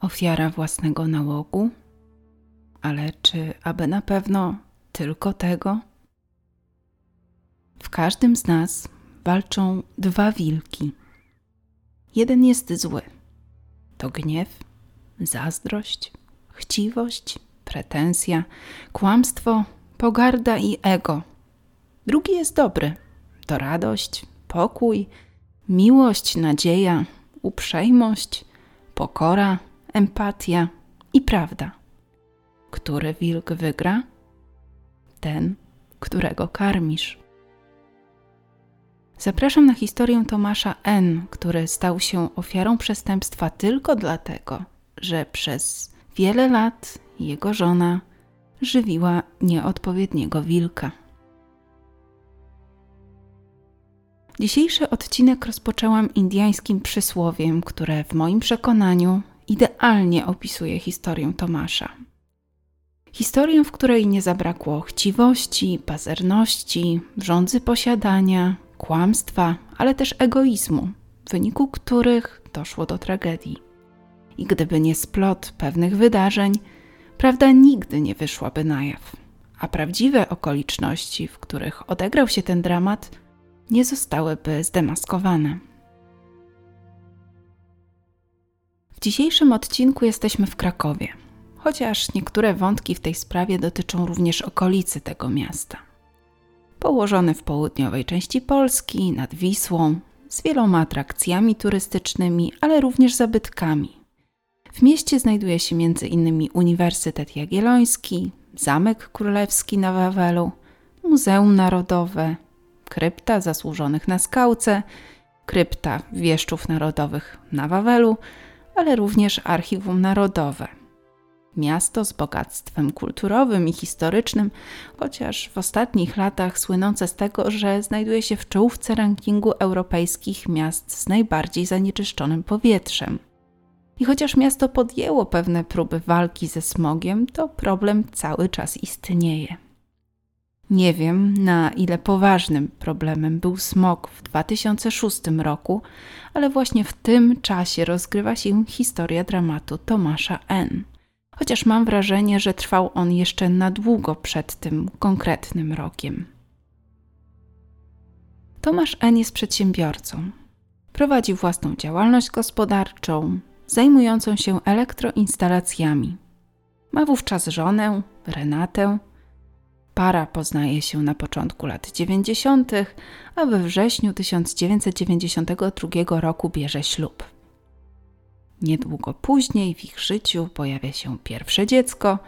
ofiara własnego nałogu? Ale czy aby na pewno tylko tego? W każdym z nas walczą dwa wilki. Jeden jest zły. To gniew, zazdrość, chciwość, pretensja, kłamstwo, pogarda i ego. Drugi jest dobry. To radość, pokój, miłość, nadzieja, uprzejmość, pokora, empatia i prawda. Który wilk wygra? Ten, którego karmisz. Zapraszam na historię Tomasza N., który stał się ofiarą przestępstwa tylko dlatego, że przez wiele lat jego żona żywiła nieodpowiedniego wilka. Dzisiejszy odcinek rozpoczęłam indyjskim przysłowiem, które w moim przekonaniu idealnie opisuje historię Tomasza. Historię, w której nie zabrakło chciwości, pazerności, rządzy posiadania, kłamstwa, ale też egoizmu, w wyniku których doszło do tragedii. I gdyby nie splot pewnych wydarzeń, prawda nigdy nie wyszłaby na jaw, a prawdziwe okoliczności, w których odegrał się ten dramat, nie zostałyby zdemaskowane. W dzisiejszym odcinku jesteśmy w Krakowie, chociaż niektóre wątki w tej sprawie dotyczą również okolicy tego miasta. Położony w południowej części Polski, nad Wisłą, z wieloma atrakcjami turystycznymi, ale również zabytkami. W mieście znajduje się m.in. Uniwersytet Jagielloński, Zamek Królewski na Wawelu, Muzeum Narodowe, krypta zasłużonych na skałce, krypta wieszczów narodowych na Wawelu, ale również Archiwum Narodowe. Miasto z bogactwem kulturowym i historycznym, chociaż w ostatnich latach słynące z tego, że znajduje się w czołówce rankingu europejskich miast z najbardziej zanieczyszczonym powietrzem. I chociaż miasto podjęło pewne próby walki ze smogiem, to problem cały czas istnieje. Nie wiem, na ile poważnym problemem był smog w 2006 roku, ale właśnie w tym czasie rozgrywa się historia dramatu Tomasza N. Chociaż mam wrażenie, że trwał on jeszcze na długo przed tym konkretnym rokiem. Tomasz N. jest przedsiębiorcą. Prowadzi własną działalność gospodarczą, zajmującą się elektroinstalacjami. Ma wówczas żonę, Renatę, Para poznaje się na początku lat 90., a we wrześniu 1992 roku bierze ślub. Niedługo później w ich życiu pojawia się pierwsze dziecko.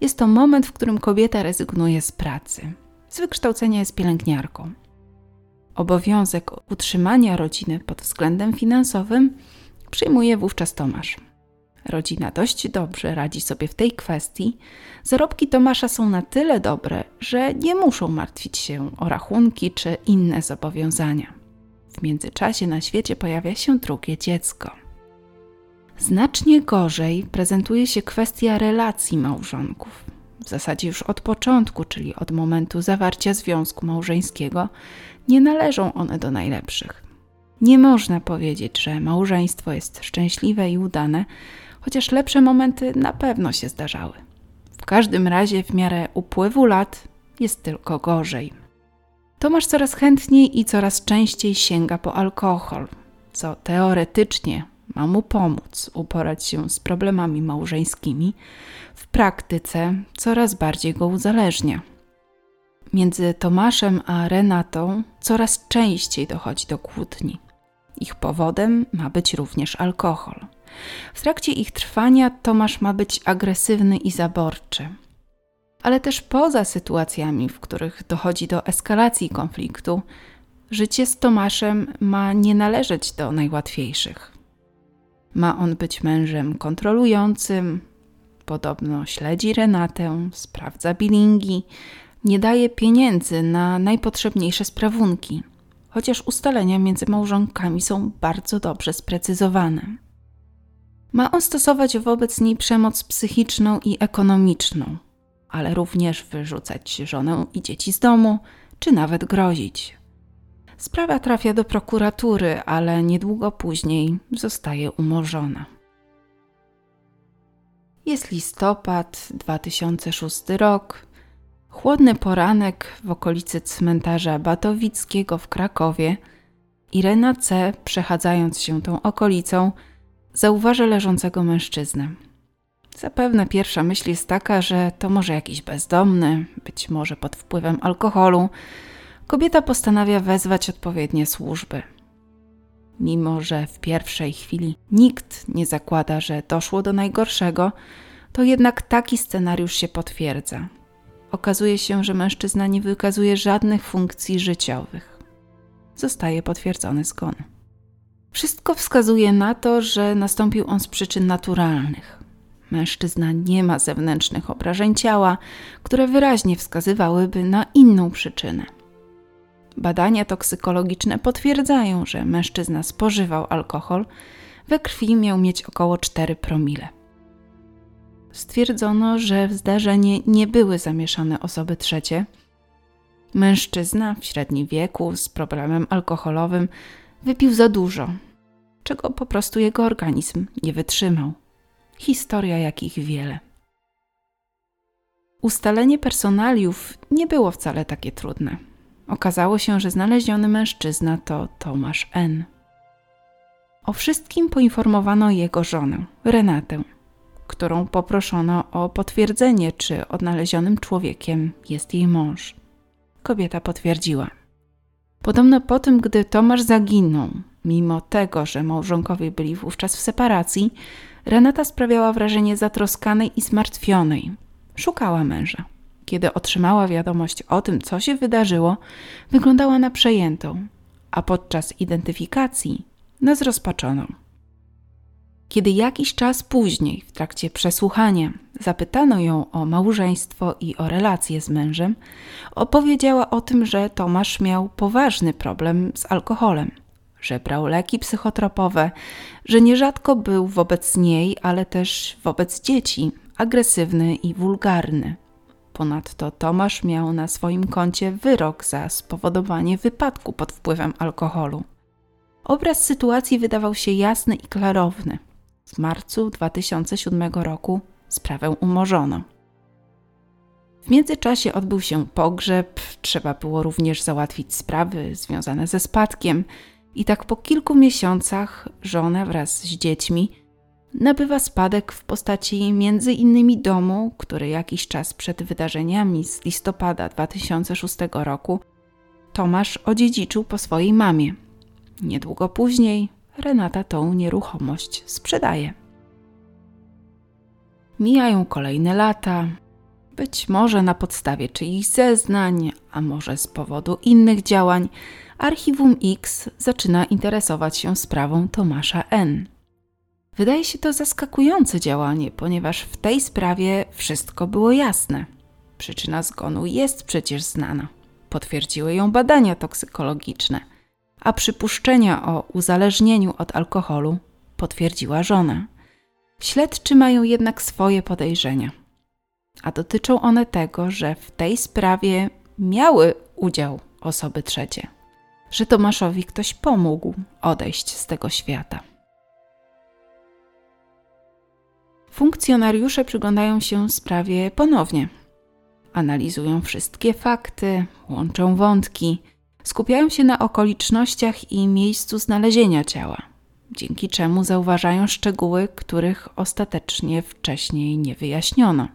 Jest to moment, w którym kobieta rezygnuje z pracy. Z wykształcenia jest pielęgniarką. Obowiązek utrzymania rodziny pod względem finansowym przyjmuje wówczas Tomasz. Rodzina dość dobrze radzi sobie w tej kwestii. Zarobki Tomasza są na tyle dobre, że nie muszą martwić się o rachunki czy inne zobowiązania. W międzyczasie na świecie pojawia się drugie dziecko. Znacznie gorzej prezentuje się kwestia relacji małżonków. W zasadzie już od początku, czyli od momentu zawarcia związku małżeńskiego, nie należą one do najlepszych. Nie można powiedzieć, że małżeństwo jest szczęśliwe i udane, chociaż lepsze momenty na pewno się zdarzały. W każdym razie w miarę upływu lat jest tylko gorzej. Tomasz coraz chętniej i coraz częściej sięga po alkohol, co teoretycznie ma mu pomóc uporać się z problemami małżeńskimi, w praktyce coraz bardziej go uzależnia. Między Tomaszem a Renatą coraz częściej dochodzi do kłótni. Ich powodem ma być również alkohol. W trakcie ich trwania Tomasz ma być agresywny i zaborczy. Ale też poza sytuacjami, w których dochodzi do eskalacji konfliktu, życie z Tomaszem ma nie należeć do najłatwiejszych. Ma on być mężem kontrolującym, podobno śledzi Renatę, sprawdza bilingi, nie daje pieniędzy na najpotrzebniejsze sprawunki, chociaż ustalenia między małżonkami są bardzo dobrze sprecyzowane. Ma on stosować wobec niej przemoc psychiczną i ekonomiczną, ale również wyrzucać żonę i dzieci z domu, czy nawet grozić. Sprawa trafia do prokuratury, ale niedługo później zostaje umorzona. Jest listopad 2006 rok. Chłodny poranek w okolicy cmentarza Batowickiego w Krakowie. Irena C., przechadzając się tą okolicą, zauważa leżącego mężczyznę. Zapewne pierwsza myśl jest taka, że to może jakiś bezdomny, być może pod wpływem alkoholu. Kobieta postanawia wezwać odpowiednie służby. Mimo, że w pierwszej chwili nikt nie zakłada, że doszło do najgorszego, to jednak taki scenariusz się potwierdza. Okazuje się, że mężczyzna nie wykazuje żadnych funkcji życiowych. Zostaje potwierdzony zgon. Wszystko wskazuje na to, że nastąpił on z przyczyn naturalnych. Mężczyzna nie ma zewnętrznych obrażeń ciała, które wyraźnie wskazywałyby na inną przyczynę. Badania toksykologiczne potwierdzają, że mężczyzna spożywał alkohol, we krwi miał mieć około 4 promile. Stwierdzono, że w zdarzenie nie były zamieszane osoby trzecie. Mężczyzna w średnim wieku z problemem alkoholowym wypił za dużo, czego po prostu jego organizm nie wytrzymał. Historia jakich wiele. Ustalenie personaliów nie było wcale takie trudne. Okazało się, że znaleziony mężczyzna to Tomasz N. O wszystkim poinformowano jego żonę, Renatę, którą poproszono o potwierdzenie, czy odnalezionym człowiekiem jest jej mąż. Kobieta potwierdziła. Podobno po tym, gdy Tomasz zaginął, mimo tego, że małżonkowie byli wówczas w separacji, Renata sprawiała wrażenie zatroskanej i zmartwionej. Szukała męża. Kiedy otrzymała wiadomość o tym, co się wydarzyło, wyglądała na przejętą, a podczas identyfikacji na zrozpaczoną. Kiedy jakiś czas później, w trakcie przesłuchania, zapytano ją o małżeństwo i o relacje z mężem, opowiedziała o tym, że Tomasz miał poważny problem z alkoholem, że brał leki psychotropowe, że nierzadko był wobec niej, ale też wobec dzieci agresywny i wulgarny. Ponadto Tomasz miał na swoim koncie wyrok za spowodowanie wypadku pod wpływem alkoholu. Obraz sytuacji wydawał się jasny i klarowny. W marcu 2007 roku sprawę umorzono. W międzyczasie odbył się pogrzeb, trzeba było również załatwić sprawy związane ze spadkiem, i tak po kilku miesiącach żona wraz z dziećmi nabywa spadek w postaci między innymi domu, który jakiś czas przed wydarzeniami z listopada 2006 roku Tomasz odziedziczył po swojej mamie. Niedługo później Renata tą nieruchomość sprzedaje. Mijają kolejne lata, być może na podstawie czyichś zeznań, a może z powodu innych działań, Archiwum X zaczyna interesować się sprawą Tomasza N. Wydaje się to zaskakujące działanie, ponieważ w tej sprawie wszystko było jasne. Przyczyna zgonu jest przecież znana. Potwierdziły ją badania toksykologiczne, a przypuszczenia o uzależnieniu od alkoholu potwierdziła żona. Śledczy mają jednak swoje podejrzenia, a dotyczą one tego, że w tej sprawie miały udział osoby trzecie, że Tomaszowi ktoś pomógł odejść z tego świata. Funkcjonariusze przyglądają się sprawie ponownie. Analizują wszystkie fakty, łączą wątki, skupiają się na okolicznościach i miejscu znalezienia ciała, dzięki czemu zauważają szczegóły, których ostatecznie wcześniej nie wyjaśniono.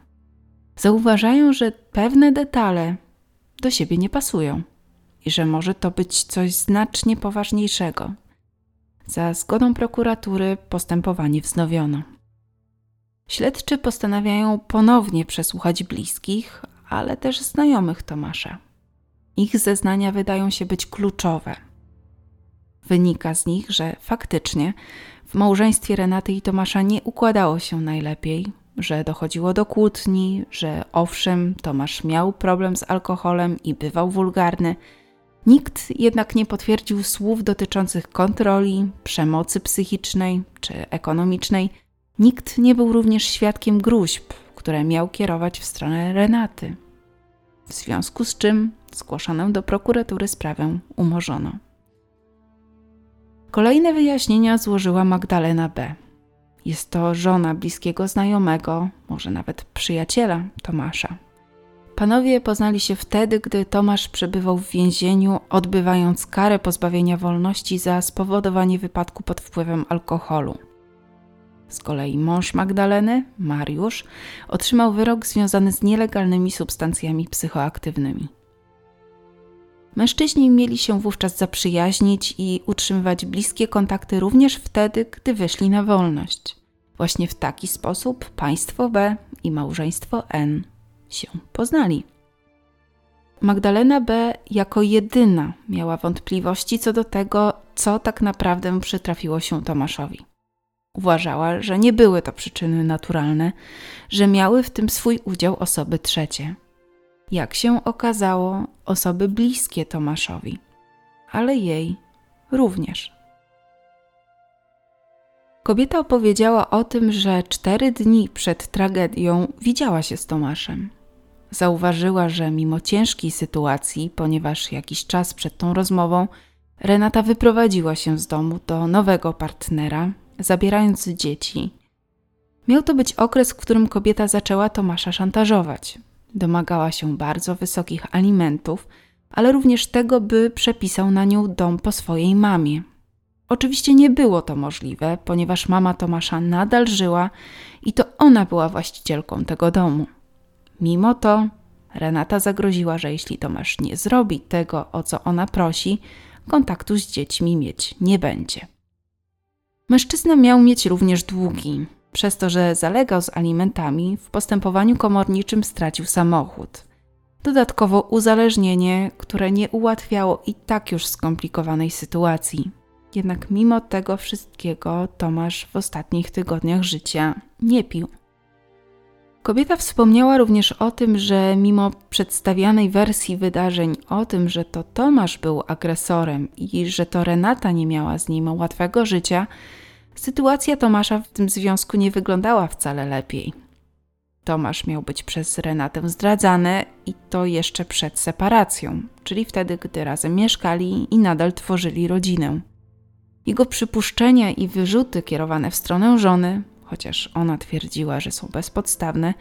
Zauważają, że pewne detale do siebie nie pasują i że może to być coś znacznie poważniejszego. Za zgodą prokuratury postępowanie wznowiono. Śledczy postanawiają ponownie przesłuchać bliskich, ale też znajomych Tomasza. Ich zeznania wydają się być kluczowe. Wynika z nich, że faktycznie w małżeństwie Renaty i Tomasza nie układało się najlepiej, że dochodziło do kłótni, że owszem, Tomasz miał problem z alkoholem i bywał wulgarny. Nikt jednak nie potwierdził słów dotyczących kontroli, przemocy psychicznej czy ekonomicznej Nikt nie był również świadkiem gruźb, które miał kierować w stronę Renaty. W związku z czym zgłoszoną do prokuratury sprawę umorzono. Kolejne wyjaśnienia złożyła Magdalena B. Jest to żona bliskiego znajomego, może nawet przyjaciela Tomasza. Panowie poznali się wtedy, gdy Tomasz przebywał w więzieniu, odbywając karę pozbawienia wolności za spowodowanie wypadku pod wpływem alkoholu. Z kolei mąż Magdaleny, Mariusz, otrzymał wyrok związany z nielegalnymi substancjami psychoaktywnymi. Mężczyźni mieli się wówczas zaprzyjaźnić i utrzymywać bliskie kontakty również wtedy, gdy wyszli na wolność. Właśnie w taki sposób państwo B i małżeństwo N się poznali. Magdalena B. jako jedyna miała wątpliwości co do tego, co tak naprawdę przytrafiło się Tomaszowi. Uważała, że nie były to przyczyny naturalne, że miały w tym swój udział osoby trzecie. Jak się okazało, osoby bliskie Tomaszowi, ale jej również. Kobieta opowiedziała o tym, że cztery dni przed tragedią widziała się z Tomaszem. Zauważyła, że mimo ciężkiej sytuacji, ponieważ jakiś czas przed tą rozmową Renata wyprowadziła się z domu do nowego partnera, zabierając dzieci. Miał to być okres, w którym kobieta zaczęła Tomasza szantażować. Domagała się bardzo wysokich alimentów, ale również tego, by przepisał na nią dom po swojej mamie. Oczywiście nie było to możliwe, ponieważ mama Tomasza nadal żyła i to ona była właścicielką tego domu. Mimo to Renata zagroziła, że jeśli Tomasz nie zrobi tego, o co ona prosi, kontaktu z dziećmi mieć nie będzie. Mężczyzna miał mieć również długi. Przez to, że zalegał z alimentami, w postępowaniu komorniczym stracił samochód. Dodatkowo uzależnienie, które nie ułatwiało i tak już skomplikowanej sytuacji. Jednak mimo tego wszystkiego Tomasz w ostatnich tygodniach życia nie pił. Kobieta wspomniała również o tym, że mimo przedstawianej wersji wydarzeń o tym, że to Tomasz był agresorem i że to Renata nie miała z nim łatwego życia, sytuacja Tomasza w tym związku nie wyglądała wcale lepiej. Tomasz miał być przez Renatę zdradzany i to jeszcze przed separacją, czyli wtedy, gdy razem mieszkali i nadal tworzyli rodzinę. Jego przypuszczenia i wyrzuty kierowane w stronę żony chociaż ona twierdziła, że są bezpodstawne,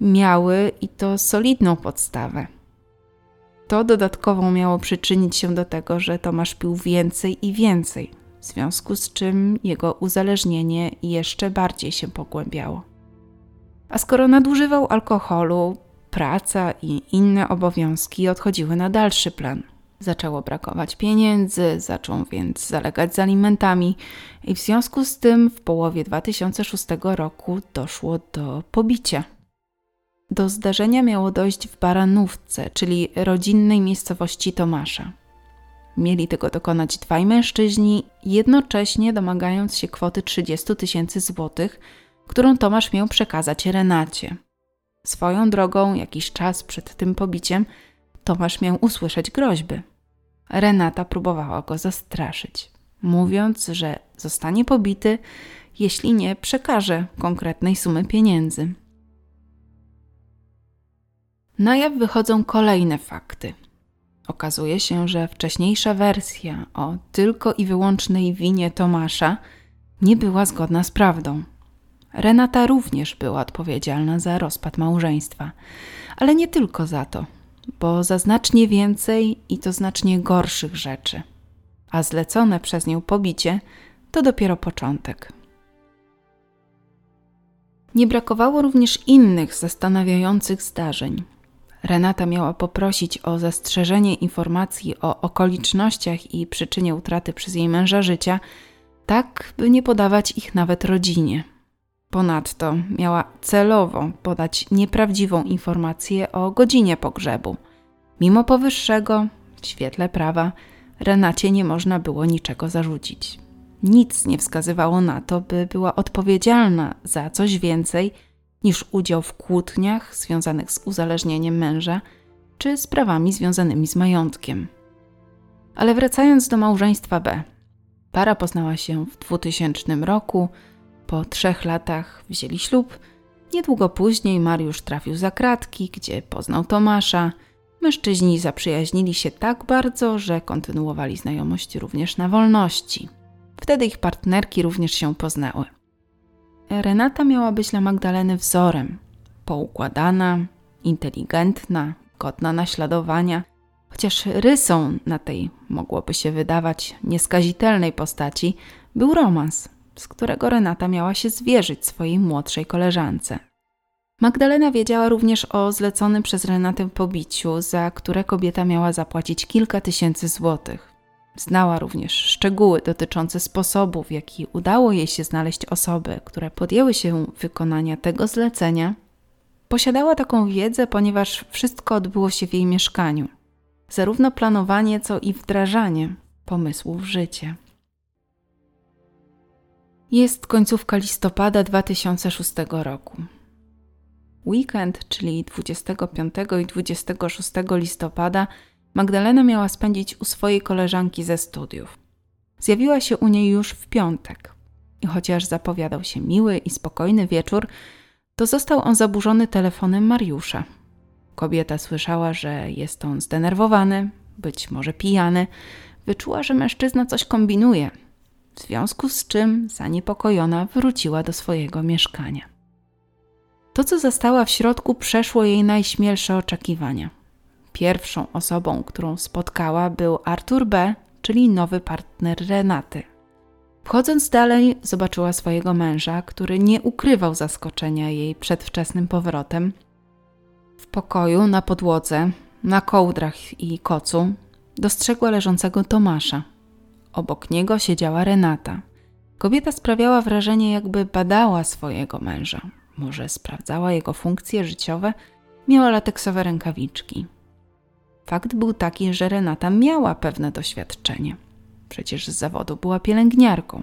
miały i to solidną podstawę. To dodatkowo miało przyczynić się do tego, że Tomasz pił więcej i więcej, w związku z czym jego uzależnienie jeszcze bardziej się pogłębiało. A skoro nadużywał alkoholu, praca i inne obowiązki odchodziły na dalszy plan. Zaczęło brakować pieniędzy, zaczął więc zalegać z alimentami i w związku z tym w połowie 2006 roku doszło do pobicia. Do zdarzenia miało dojść w Baranówce, czyli rodzinnej miejscowości Tomasza. Mieli tego dokonać dwaj mężczyźni, jednocześnie domagając się kwoty 30 tysięcy złotych, którą Tomasz miał przekazać Renacie. Swoją drogą, jakiś czas przed tym pobiciem, Tomasz miał usłyszeć groźby. Renata próbowała go zastraszyć, mówiąc, że zostanie pobity, jeśli nie przekaże konkretnej sumy pieniędzy. Na jaw wychodzą kolejne fakty. Okazuje się, że wcześniejsza wersja o tylko i wyłącznej winie Tomasza nie była zgodna z prawdą. Renata również była odpowiedzialna za rozpad małżeństwa, ale nie tylko za to bo za znacznie więcej i to znacznie gorszych rzeczy, a zlecone przez nią pobicie to dopiero początek. Nie brakowało również innych zastanawiających zdarzeń. Renata miała poprosić o zastrzeżenie informacji o okolicznościach i przyczynie utraty przez jej męża życia, tak by nie podawać ich nawet rodzinie. Ponadto miała celowo podać nieprawdziwą informację o godzinie pogrzebu. Mimo powyższego, w świetle prawa, Renacie nie można było niczego zarzucić. Nic nie wskazywało na to, by była odpowiedzialna za coś więcej niż udział w kłótniach związanych z uzależnieniem męża czy sprawami związanymi z majątkiem. Ale wracając do małżeństwa B. Para poznała się w 2000 roku po trzech latach wzięli ślub. Niedługo później Mariusz trafił za kratki, gdzie poznał Tomasza. Mężczyźni zaprzyjaźnili się tak bardzo, że kontynuowali znajomość również na wolności. Wtedy ich partnerki również się poznały. Renata miała być dla Magdaleny wzorem. Poukładana, inteligentna, godna naśladowania, chociaż rysą na tej, mogłoby się wydawać, nieskazitelnej postaci był romans, z którego Renata miała się zwierzyć swojej młodszej koleżance. Magdalena wiedziała również o zleconym przez Renatę pobiciu, za które kobieta miała zapłacić kilka tysięcy złotych. Znała również szczegóły dotyczące sposobu, w jaki udało jej się znaleźć osoby, które podjęły się wykonania tego zlecenia. Posiadała taką wiedzę, ponieważ wszystko odbyło się w jej mieszkaniu. Zarówno planowanie, co i wdrażanie pomysłów w życie. Jest końcówka listopada 2006 roku. Weekend, czyli 25 i 26 listopada, Magdalena miała spędzić u swojej koleżanki ze studiów. Zjawiła się u niej już w piątek. I chociaż zapowiadał się miły i spokojny wieczór, to został on zaburzony telefonem Mariusza. Kobieta słyszała, że jest on zdenerwowany, być może pijany. Wyczuła, że mężczyzna coś kombinuje, w związku z czym zaniepokojona wróciła do swojego mieszkania. To, co zastała w środku, przeszło jej najśmielsze oczekiwania. Pierwszą osobą, którą spotkała, był Artur B., czyli nowy partner Renaty. Wchodząc dalej, zobaczyła swojego męża, który nie ukrywał zaskoczenia jej przedwczesnym powrotem. W pokoju, na podłodze, na kołdrach i kocu, dostrzegła leżącego Tomasza. Obok niego siedziała Renata. Kobieta sprawiała wrażenie, jakby badała swojego męża. Może sprawdzała jego funkcje życiowe, miała lateksowe rękawiczki. Fakt był taki, że Renata miała pewne doświadczenie. Przecież z zawodu była pielęgniarką.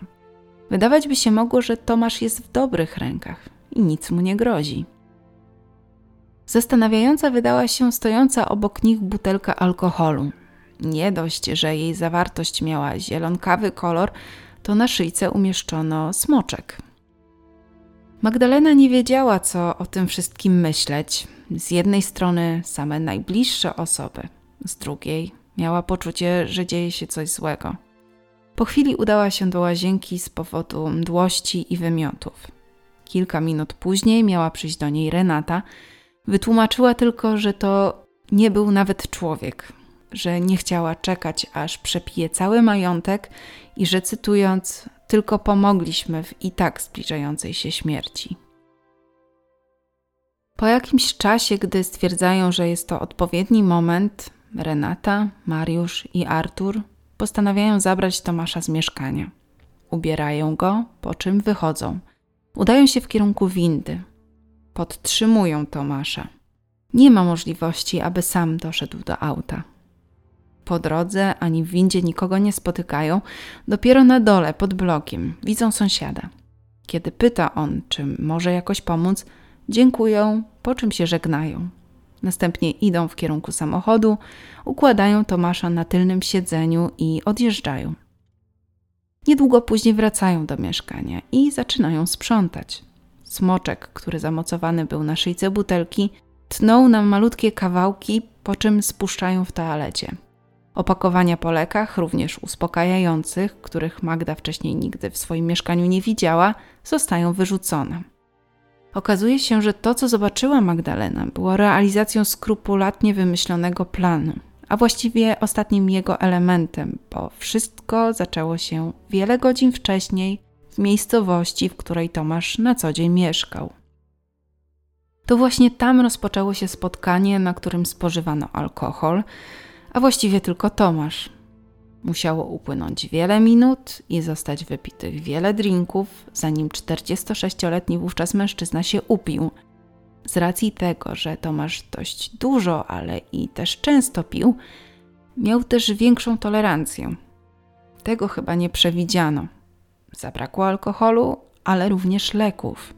Wydawać by się mogło, że Tomasz jest w dobrych rękach i nic mu nie grozi. Zastanawiająca wydała się stojąca obok nich butelka alkoholu. Nie dość, że jej zawartość miała zielonkawy kolor, to na szyjce umieszczono smoczek. Magdalena nie wiedziała, co o tym wszystkim myśleć. Z jednej strony same najbliższe osoby, z drugiej miała poczucie, że dzieje się coś złego. Po chwili udała się do łazienki z powodu mdłości i wymiotów. Kilka minut później miała przyjść do niej Renata. Wytłumaczyła tylko, że to nie był nawet człowiek, że nie chciała czekać, aż przepije cały majątek i że cytując, tylko pomogliśmy w i tak zbliżającej się śmierci. Po jakimś czasie, gdy stwierdzają, że jest to odpowiedni moment, Renata, Mariusz i Artur postanawiają zabrać Tomasza z mieszkania. Ubierają go, po czym wychodzą. Udają się w kierunku windy. Podtrzymują Tomasza. Nie ma możliwości, aby sam doszedł do auta. Po drodze ani w windzie nikogo nie spotykają, dopiero na dole, pod blokiem, widzą sąsiada. Kiedy pyta on, czy może jakoś pomóc, dziękują, po czym się żegnają. Następnie idą w kierunku samochodu, układają Tomasza na tylnym siedzeniu i odjeżdżają. Niedługo później wracają do mieszkania i zaczynają sprzątać. Smoczek, który zamocowany był na szyjce butelki, tną na malutkie kawałki, po czym spuszczają w toalecie. Opakowania po lekach, również uspokajających, których Magda wcześniej nigdy w swoim mieszkaniu nie widziała, zostają wyrzucone. Okazuje się, że to, co zobaczyła Magdalena, było realizacją skrupulatnie wymyślonego planu, a właściwie ostatnim jego elementem, bo wszystko zaczęło się wiele godzin wcześniej w miejscowości, w której Tomasz na co dzień mieszkał. To właśnie tam rozpoczęło się spotkanie, na którym spożywano alkohol, a właściwie tylko Tomasz. Musiało upłynąć wiele minut i zostać wypitych wiele drinków, zanim 46-letni wówczas mężczyzna się upił. Z racji tego, że Tomasz dość dużo, ale i też często pił, miał też większą tolerancję. Tego chyba nie przewidziano. Zabrakło alkoholu, ale również leków,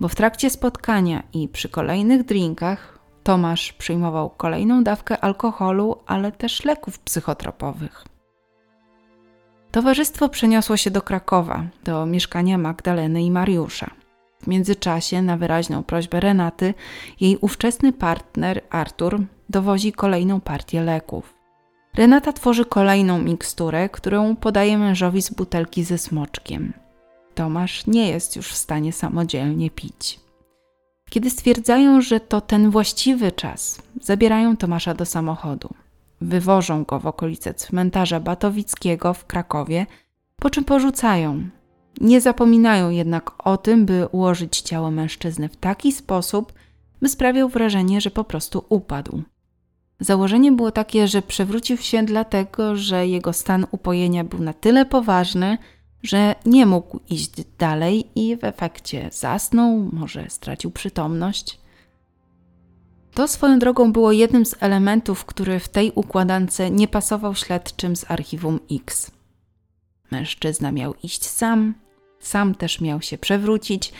bo w trakcie spotkania i przy kolejnych drinkach Tomasz przyjmował kolejną dawkę alkoholu, ale też leków psychotropowych. Towarzystwo przeniosło się do Krakowa, do mieszkania Magdaleny i Mariusza. W międzyczasie, na wyraźną prośbę Renaty, jej ówczesny partner Artur dowozi kolejną partię leków. Renata tworzy kolejną miksturę, którą podaje mężowi z butelki ze smoczkiem. Tomasz nie jest już w stanie samodzielnie pić. Kiedy stwierdzają, że to ten właściwy czas, zabierają Tomasza do samochodu. Wywożą go w okolice cmentarza Batowickiego w Krakowie, po czym porzucają. Nie zapominają jednak o tym, by ułożyć ciało mężczyzny w taki sposób, by sprawiał wrażenie, że po prostu upadł. Założenie było takie, że przewrócił się dlatego, że jego stan upojenia był na tyle poważny, że nie mógł iść dalej i w efekcie zasnął, może stracił przytomność. To swoją drogą było jednym z elementów, który w tej układance nie pasował śledczym z archiwum X. Mężczyzna miał iść sam, sam też miał się przewrócić,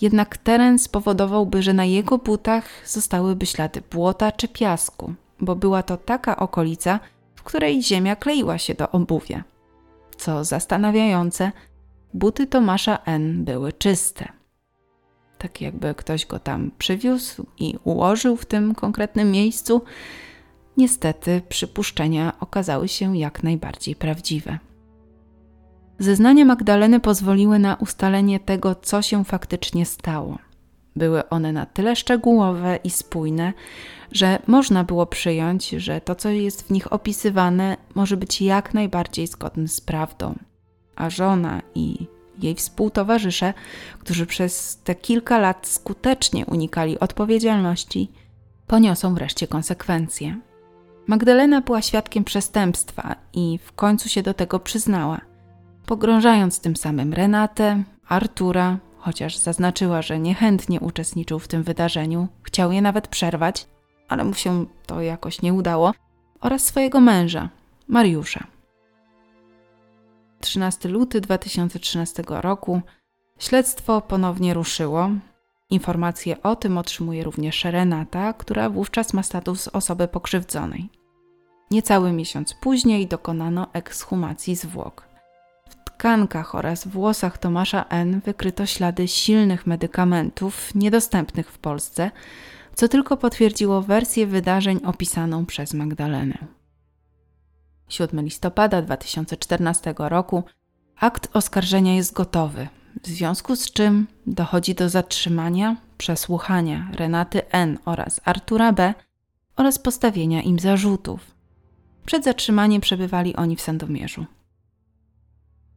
jednak teren spowodowałby, że na jego butach zostałyby ślady błota czy piasku, bo była to taka okolica, w której ziemia kleiła się do obuwia. Co zastanawiające, buty Tomasza N. były czyste. Tak jakby ktoś go tam przywiózł i ułożył w tym konkretnym miejscu. Niestety przypuszczenia okazały się jak najbardziej prawdziwe. Zeznania Magdaleny pozwoliły na ustalenie tego, co się faktycznie stało. Były one na tyle szczegółowe i spójne, że można było przyjąć, że to, co jest w nich opisywane, może być jak najbardziej zgodne z prawdą. A żona i jej współtowarzysze, którzy przez te kilka lat skutecznie unikali odpowiedzialności, poniosą wreszcie konsekwencje. Magdalena była świadkiem przestępstwa i w końcu się do tego przyznała, pogrążając tym samym Renatę, Artura, chociaż zaznaczyła, że niechętnie uczestniczył w tym wydarzeniu, chciał je nawet przerwać, ale mu się to jakoś nie udało, oraz swojego męża, Mariusza. 13 luty 2013 roku śledztwo ponownie ruszyło. Informacje o tym otrzymuje również Renata, która wówczas ma status osoby pokrzywdzonej. Niecały miesiąc później dokonano ekshumacji zwłok. W tkankach oraz włosach Tomasza N. wykryto ślady silnych medykamentów niedostępnych w Polsce, co tylko potwierdziło wersję wydarzeń opisaną przez Magdalenę. 7 listopada 2014 roku akt oskarżenia jest gotowy, w związku z czym dochodzi do zatrzymania, przesłuchania Renaty N. oraz Artura B. oraz postawienia im zarzutów. Przed zatrzymaniem przebywali oni w Sandomierzu.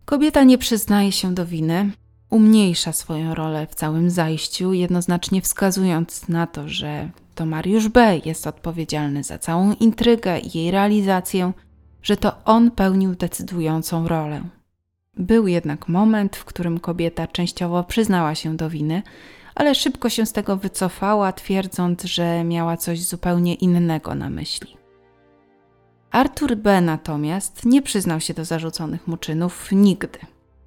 Kobieta nie przyznaje się do winy, umniejsza swoją rolę w całym zajściu, jednoznacznie wskazując na to, że to Mariusz B. jest odpowiedzialny za całą intrygę i jej realizację, że to on pełnił decydującą rolę. Był jednak moment, w którym kobieta częściowo przyznała się do winy, ale szybko się z tego wycofała, twierdząc, że miała coś zupełnie innego na myśli. Artur B. natomiast nie przyznał się do zarzuconych mu czynów nigdy.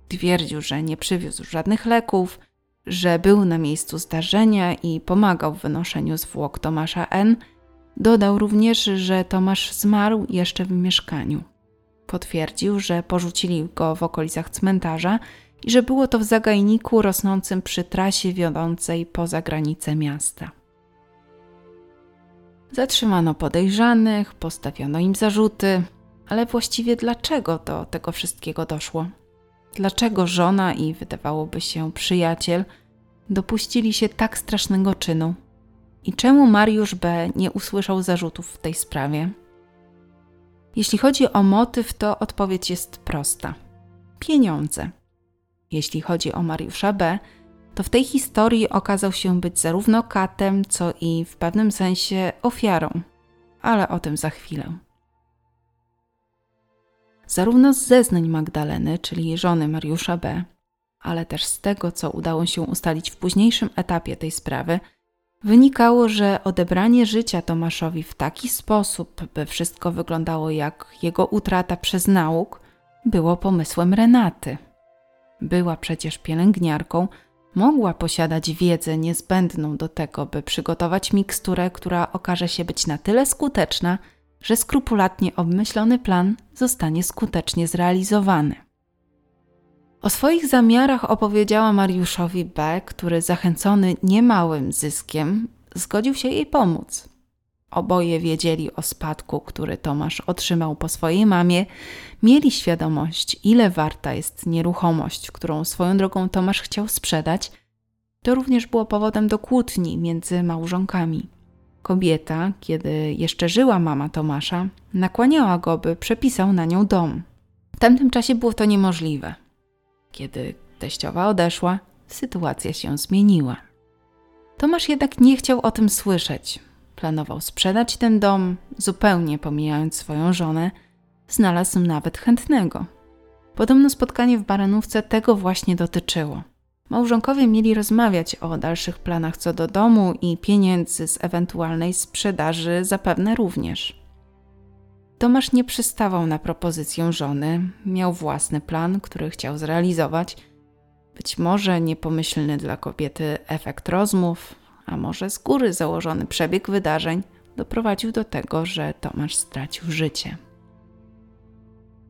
Twierdził, że nie przywiózł żadnych leków, że był na miejscu zdarzenia i pomagał w wynoszeniu zwłok Tomasza N., Dodał również, że Tomasz zmarł jeszcze w mieszkaniu. Potwierdził, że porzucili go w okolicach cmentarza i że było to w zagajniku rosnącym przy trasie wiodącej poza granice miasta. Zatrzymano podejrzanych, postawiono im zarzuty, ale właściwie dlaczego do tego wszystkiego doszło? Dlaczego żona i wydawałoby się przyjaciel dopuścili się tak strasznego czynu? I czemu Mariusz B. nie usłyszał zarzutów w tej sprawie? Jeśli chodzi o motyw, to odpowiedź jest prosta: pieniądze. Jeśli chodzi o Mariusza B., to w tej historii okazał się być zarówno katem, co i w pewnym sensie ofiarą, ale o tym za chwilę. Zarówno z zeznań Magdaleny, czyli żony Mariusza B., ale też z tego, co udało się ustalić w późniejszym etapie tej sprawy, Wynikało, że odebranie życia Tomaszowi w taki sposób, by wszystko wyglądało jak jego utrata przez nauk, było pomysłem Renaty. Była przecież pielęgniarką, mogła posiadać wiedzę niezbędną do tego, by przygotować miksturę, która okaże się być na tyle skuteczna, że skrupulatnie obmyślony plan zostanie skutecznie zrealizowany. O swoich zamiarach opowiedziała Mariuszowi B., który zachęcony niemałym zyskiem zgodził się jej pomóc. oboje wiedzieli o spadku, który Tomasz otrzymał po swojej mamie, mieli świadomość, ile warta jest nieruchomość, którą swoją drogą Tomasz chciał sprzedać, to również było powodem do kłótni między małżonkami. Kobieta, kiedy jeszcze żyła mama Tomasza, nakłaniała go, by przepisał na nią dom. W tamtym czasie było to niemożliwe. Kiedy teściowa odeszła, sytuacja się zmieniła. Tomasz jednak nie chciał o tym słyszeć. Planował sprzedać ten dom, zupełnie pomijając swoją żonę. Znalazł nawet chętnego. Podobno spotkanie w Baranówce tego właśnie dotyczyło. Małżonkowie mieli rozmawiać o dalszych planach co do domu i pieniędzy z ewentualnej sprzedaży zapewne również. Tomasz nie przystawał na propozycję żony, miał własny plan, który chciał zrealizować. Być może niepomyślny dla kobiety efekt rozmów, a może z góry założony przebieg wydarzeń doprowadził do tego, że Tomasz stracił życie.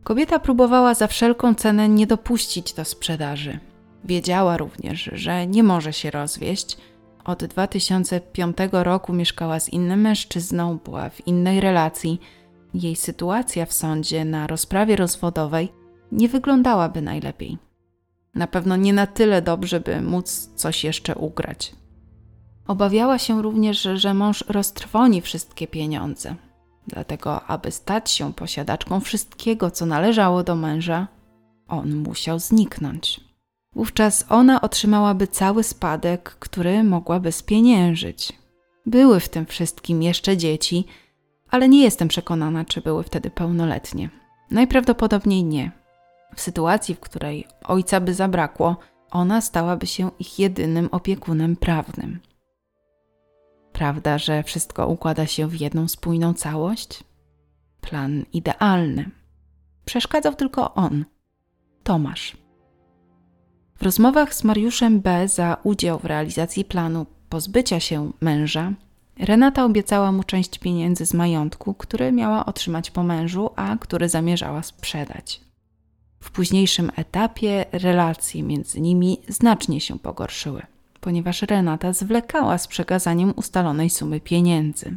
Kobieta próbowała za wszelką cenę nie dopuścić do sprzedaży. Wiedziała również, że nie może się rozwieść. Od 2005 roku mieszkała z innym mężczyzną, była w innej relacji. Jej sytuacja w sądzie na rozprawie rozwodowej nie wyglądałaby najlepiej. Na pewno nie na tyle dobrze, by móc coś jeszcze ugrać. Obawiała się również, że mąż roztrwoni wszystkie pieniądze. Dlatego, aby stać się posiadaczką wszystkiego, co należało do męża, on musiał zniknąć. Wówczas ona otrzymałaby cały spadek, który mogłaby spieniężyć. Były w tym wszystkim jeszcze dzieci, ale nie jestem przekonana, czy były wtedy pełnoletnie. Najprawdopodobniej nie. W sytuacji, w której ojca by zabrakło, ona stałaby się ich jedynym opiekunem prawnym. Prawda, że wszystko układa się w jedną spójną całość? Plan idealny. Przeszkadzał tylko on, Tomasz. W rozmowach z Mariuszem B. za udział w realizacji planu pozbycia się męża, Renata obiecała mu część pieniędzy z majątku, który miała otrzymać po mężu, a który zamierzała sprzedać. W późniejszym etapie relacje między nimi znacznie się pogorszyły, ponieważ Renata zwlekała z przekazaniem ustalonej sumy pieniędzy.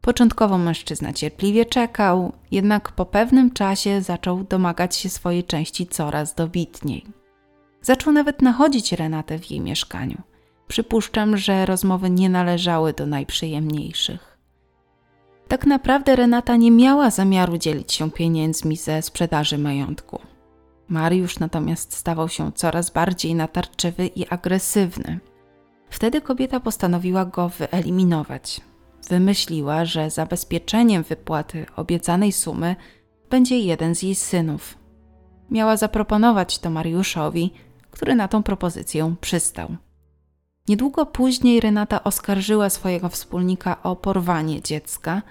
Początkowo mężczyzna cierpliwie czekał, jednak po pewnym czasie zaczął domagać się swojej części coraz dobitniej. Zaczął nawet nachodzić Renatę w jej mieszkaniu. Przypuszczam, że rozmowy nie należały do najprzyjemniejszych. Tak naprawdę Renata nie miała zamiaru dzielić się pieniędzmi ze sprzedaży majątku. Mariusz natomiast stawał się coraz bardziej natarczywy i agresywny. Wtedy kobieta postanowiła go wyeliminować. Wymyśliła, że zabezpieczeniem wypłaty obiecanej sumy będzie jeden z jej synów. Miała zaproponować to Mariuszowi, który na tą propozycję przystał. Niedługo później Renata oskarżyła swojego wspólnika o porwanie dziecka.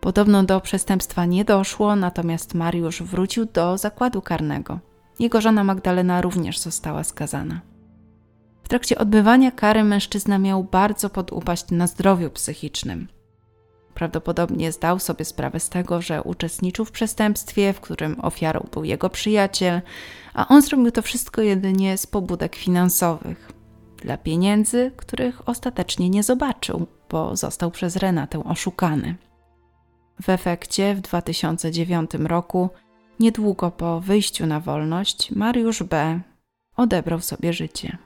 Podobno do przestępstwa nie doszło, natomiast Mariusz wrócił do zakładu karnego. Jego żona Magdalena również została skazana. W trakcie odbywania kary mężczyzna miał bardzo podupaść na zdrowiu psychicznym. Prawdopodobnie zdał sobie sprawę z tego, że uczestniczył w przestępstwie, w którym ofiarą był jego przyjaciel, a on zrobił to wszystko jedynie z pobudek finansowych. Dla pieniędzy, których ostatecznie nie zobaczył, bo został przez Renatę oszukany. W efekcie w 2009 roku, niedługo po wyjściu na wolność, Mariusz B. odebrał sobie życie.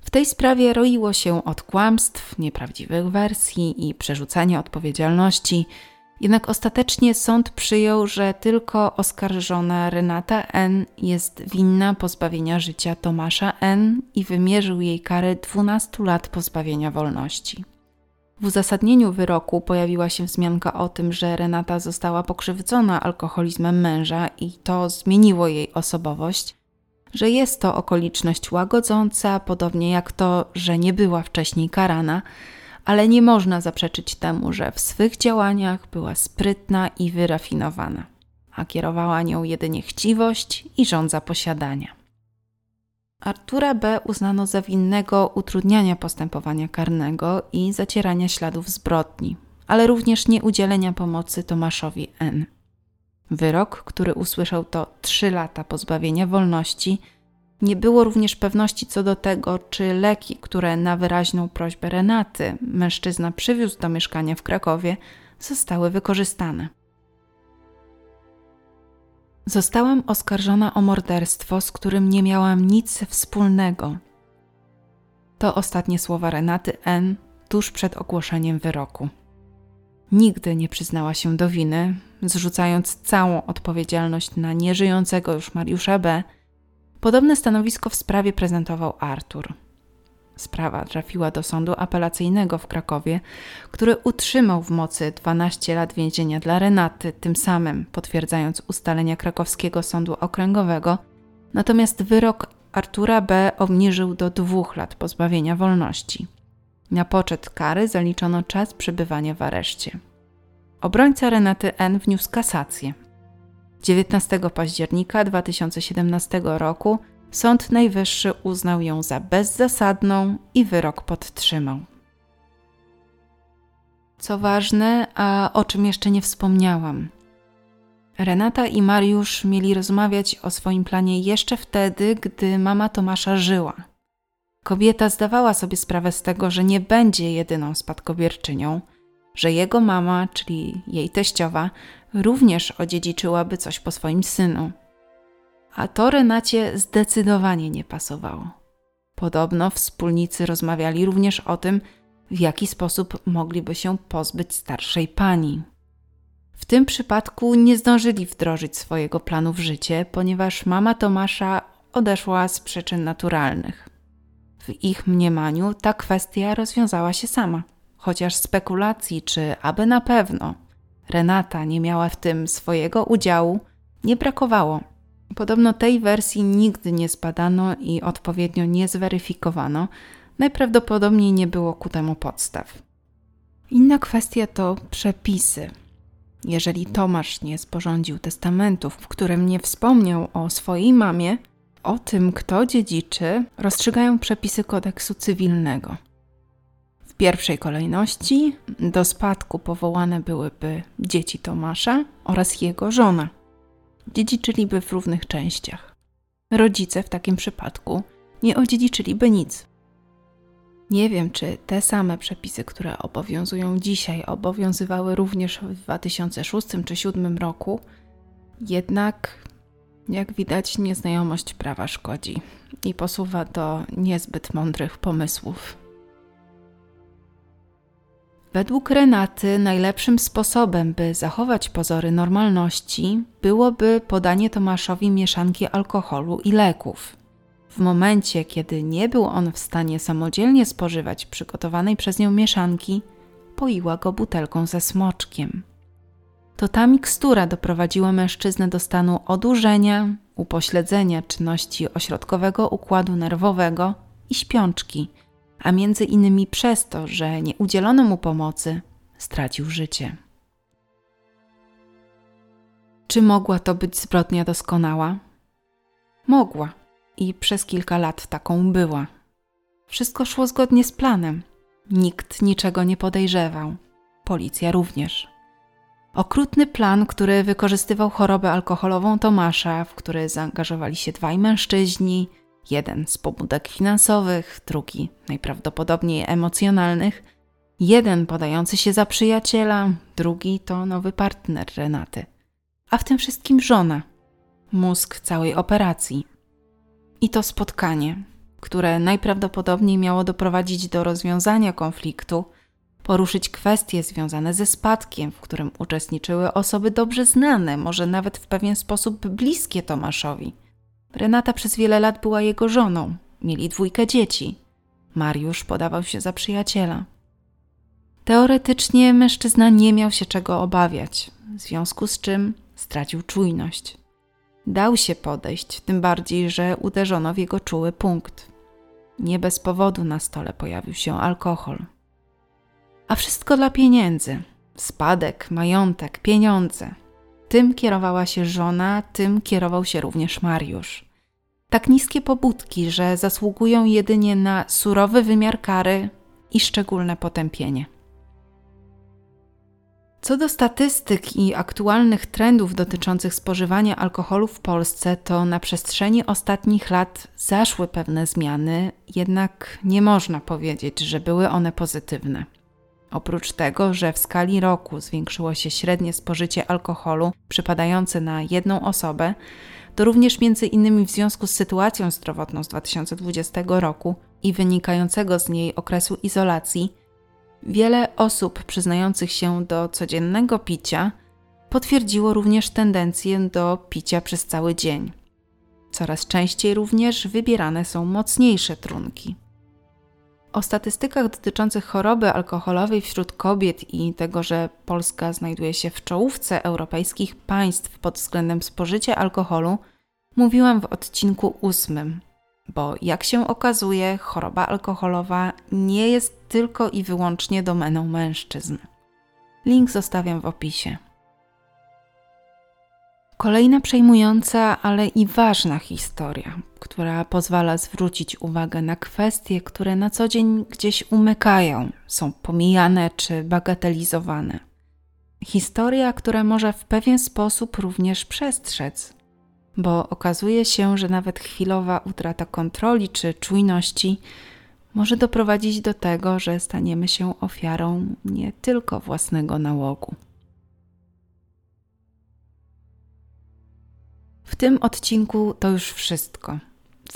W tej sprawie roiło się od kłamstw, nieprawdziwych wersji i przerzucania odpowiedzialności, jednak ostatecznie sąd przyjął, że tylko oskarżona Renata N. jest winna pozbawienia życia Tomasza N. i wymierzył jej karę 12 lat pozbawienia wolności. W uzasadnieniu wyroku pojawiła się wzmianka o tym, że Renata została pokrzywdzona alkoholizmem męża i to zmieniło jej osobowość, że jest to okoliczność łagodząca, podobnie jak to, że nie była wcześniej karana, ale nie można zaprzeczyć temu, że w swych działaniach była sprytna i wyrafinowana, a kierowała nią jedynie chciwość i żądza posiadania. Artura B. uznano za winnego utrudniania postępowania karnego i zacierania śladów zbrodni, ale również nieudzielenia pomocy Tomaszowi N. Wyrok, który usłyszał to trzy lata pozbawienia wolności, Nie było również pewności co do tego, czy leki, które na wyraźną prośbę Renaty mężczyzna przywiózł do mieszkania w Krakowie, zostały wykorzystane. Zostałam oskarżona o morderstwo, z którym nie miałam nic wspólnego. To ostatnie słowa Renaty N. tuż przed ogłoszeniem wyroku. Nigdy nie przyznała się do winy, zrzucając całą odpowiedzialność na nieżyjącego już Mariusza B. Podobne stanowisko w sprawie prezentował Artur. Sprawa trafiła do sądu apelacyjnego w Krakowie, który utrzymał w mocy 12 lat więzienia dla Renaty, tym samym potwierdzając ustalenia krakowskiego sądu okręgowego, natomiast wyrok Artura B. obniżył do dwóch lat pozbawienia wolności. Na poczet kary zaliczono czas przebywania w areszcie. Obrońca Renaty N. wniósł kasację. 19 października 2017 roku Sąd Najwyższy uznał ją za bezzasadną i wyrok podtrzymał. Co ważne, a o czym jeszcze nie wspomniałam. Renata i Mariusz mieli rozmawiać o swoim planie jeszcze wtedy, gdy mama Tomasza żyła. Kobieta zdawała sobie sprawę z tego, że nie będzie jedyną spadkobierczynią, że jego mama, czyli jej teściowa, również odziedziczyłaby coś po swoim synu a to Renacie zdecydowanie nie pasowało. Podobno wspólnicy rozmawiali również o tym, w jaki sposób mogliby się pozbyć starszej pani. W tym przypadku nie zdążyli wdrożyć swojego planu w życie, ponieważ mama Tomasza odeszła z przyczyn naturalnych. W ich mniemaniu ta kwestia rozwiązała się sama, chociaż spekulacji, czy aby na pewno Renata nie miała w tym swojego udziału, nie brakowało. Podobno tej wersji nigdy nie zbadano i odpowiednio nie zweryfikowano. Najprawdopodobniej nie było ku temu podstaw. Inna kwestia to przepisy. Jeżeli Tomasz nie sporządził testamentów, w którym nie wspomniał o swojej mamie, o tym, kto dziedziczy, rozstrzygają przepisy kodeksu cywilnego. Pierwszej kolejności do spadku powołane byłyby dzieci Tomasza oraz jego żona dziedziczyliby w równych częściach. Rodzice w takim przypadku nie odziedziczyliby nic. Nie wiem, czy te same przepisy, które obowiązują dzisiaj, obowiązywały również w 2006 czy 2007 roku, jednak, jak widać, nieznajomość prawa szkodzi i posuwa do niezbyt mądrych pomysłów. Według Renaty najlepszym sposobem, by zachować pozory normalności, byłoby podanie Tomaszowi mieszanki alkoholu i leków. W momencie, kiedy nie był on w stanie samodzielnie spożywać przygotowanej przez nią mieszanki, poiła go butelką ze smoczkiem. To ta mikstura doprowadziła mężczyznę do stanu odurzenia, upośledzenia czynności ośrodkowego układu nerwowego i śpiączki – a między innymi przez to, że nie udzielono mu pomocy, stracił życie. Czy mogła to być zbrodnia doskonała? Mogła i przez kilka lat taką była. Wszystko szło zgodnie z planem. Nikt niczego nie podejrzewał. Policja również. Okrutny plan, który wykorzystywał chorobę alkoholową Tomasza, w który zaangażowali się dwaj mężczyźni, Jeden z pobudek finansowych, drugi najprawdopodobniej emocjonalnych, jeden podający się za przyjaciela, drugi to nowy partner Renaty. A w tym wszystkim żona, mózg całej operacji. I to spotkanie, które najprawdopodobniej miało doprowadzić do rozwiązania konfliktu, poruszyć kwestie związane ze spadkiem, w którym uczestniczyły osoby dobrze znane, może nawet w pewien sposób bliskie Tomaszowi – Renata przez wiele lat była jego żoną. Mieli dwójkę dzieci. Mariusz podawał się za przyjaciela. Teoretycznie mężczyzna nie miał się czego obawiać, w związku z czym stracił czujność. Dał się podejść, tym bardziej, że uderzono w jego czuły punkt. Nie bez powodu na stole pojawił się alkohol. A wszystko dla pieniędzy. Spadek, majątek, pieniądze. Tym kierowała się żona, tym kierował się również Mariusz. Tak niskie pobudki, że zasługują jedynie na surowy wymiar kary i szczególne potępienie. Co do statystyk i aktualnych trendów dotyczących spożywania alkoholu w Polsce, to na przestrzeni ostatnich lat zaszły pewne zmiany, jednak nie można powiedzieć, że były one pozytywne. Oprócz tego, że w skali roku zwiększyło się średnie spożycie alkoholu przypadające na jedną osobę, to również między innymi w związku z sytuacją zdrowotną z 2020 roku i wynikającego z niej okresu izolacji, wiele osób przyznających się do codziennego picia potwierdziło również tendencję do picia przez cały dzień. Coraz częściej również wybierane są mocniejsze trunki. O statystykach dotyczących choroby alkoholowej wśród kobiet i tego, że Polska znajduje się w czołówce europejskich państw pod względem spożycia alkoholu, mówiłam w odcinku ósmym, bo jak się okazuje, choroba alkoholowa nie jest tylko i wyłącznie domeną mężczyzn. Link zostawiam w opisie. Kolejna przejmująca, ale i ważna historia, która pozwala zwrócić uwagę na kwestie, które na co dzień gdzieś umykają, są pomijane czy bagatelizowane. Historia, która może w pewien sposób również przestrzec, bo okazuje się, że nawet chwilowa utrata kontroli czy czujności może doprowadzić do tego, że staniemy się ofiarą nie tylko własnego nałogu. W tym odcinku to już wszystko.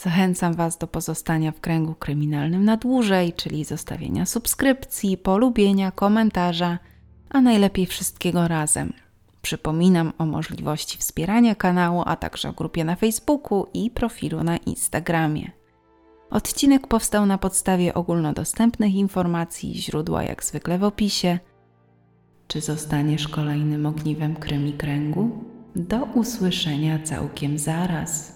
Zachęcam Was do pozostania w kręgu kryminalnym na dłużej, czyli zostawienia subskrypcji, polubienia, komentarza, a najlepiej wszystkiego razem. Przypominam o możliwości wspierania kanału, a także o grupie na Facebooku i profilu na Instagramie. Odcinek powstał na podstawie ogólnodostępnych informacji, źródła jak zwykle w opisie. Czy zostaniesz kolejnym ogniwem krymi kręgu? Do usłyszenia całkiem zaraz.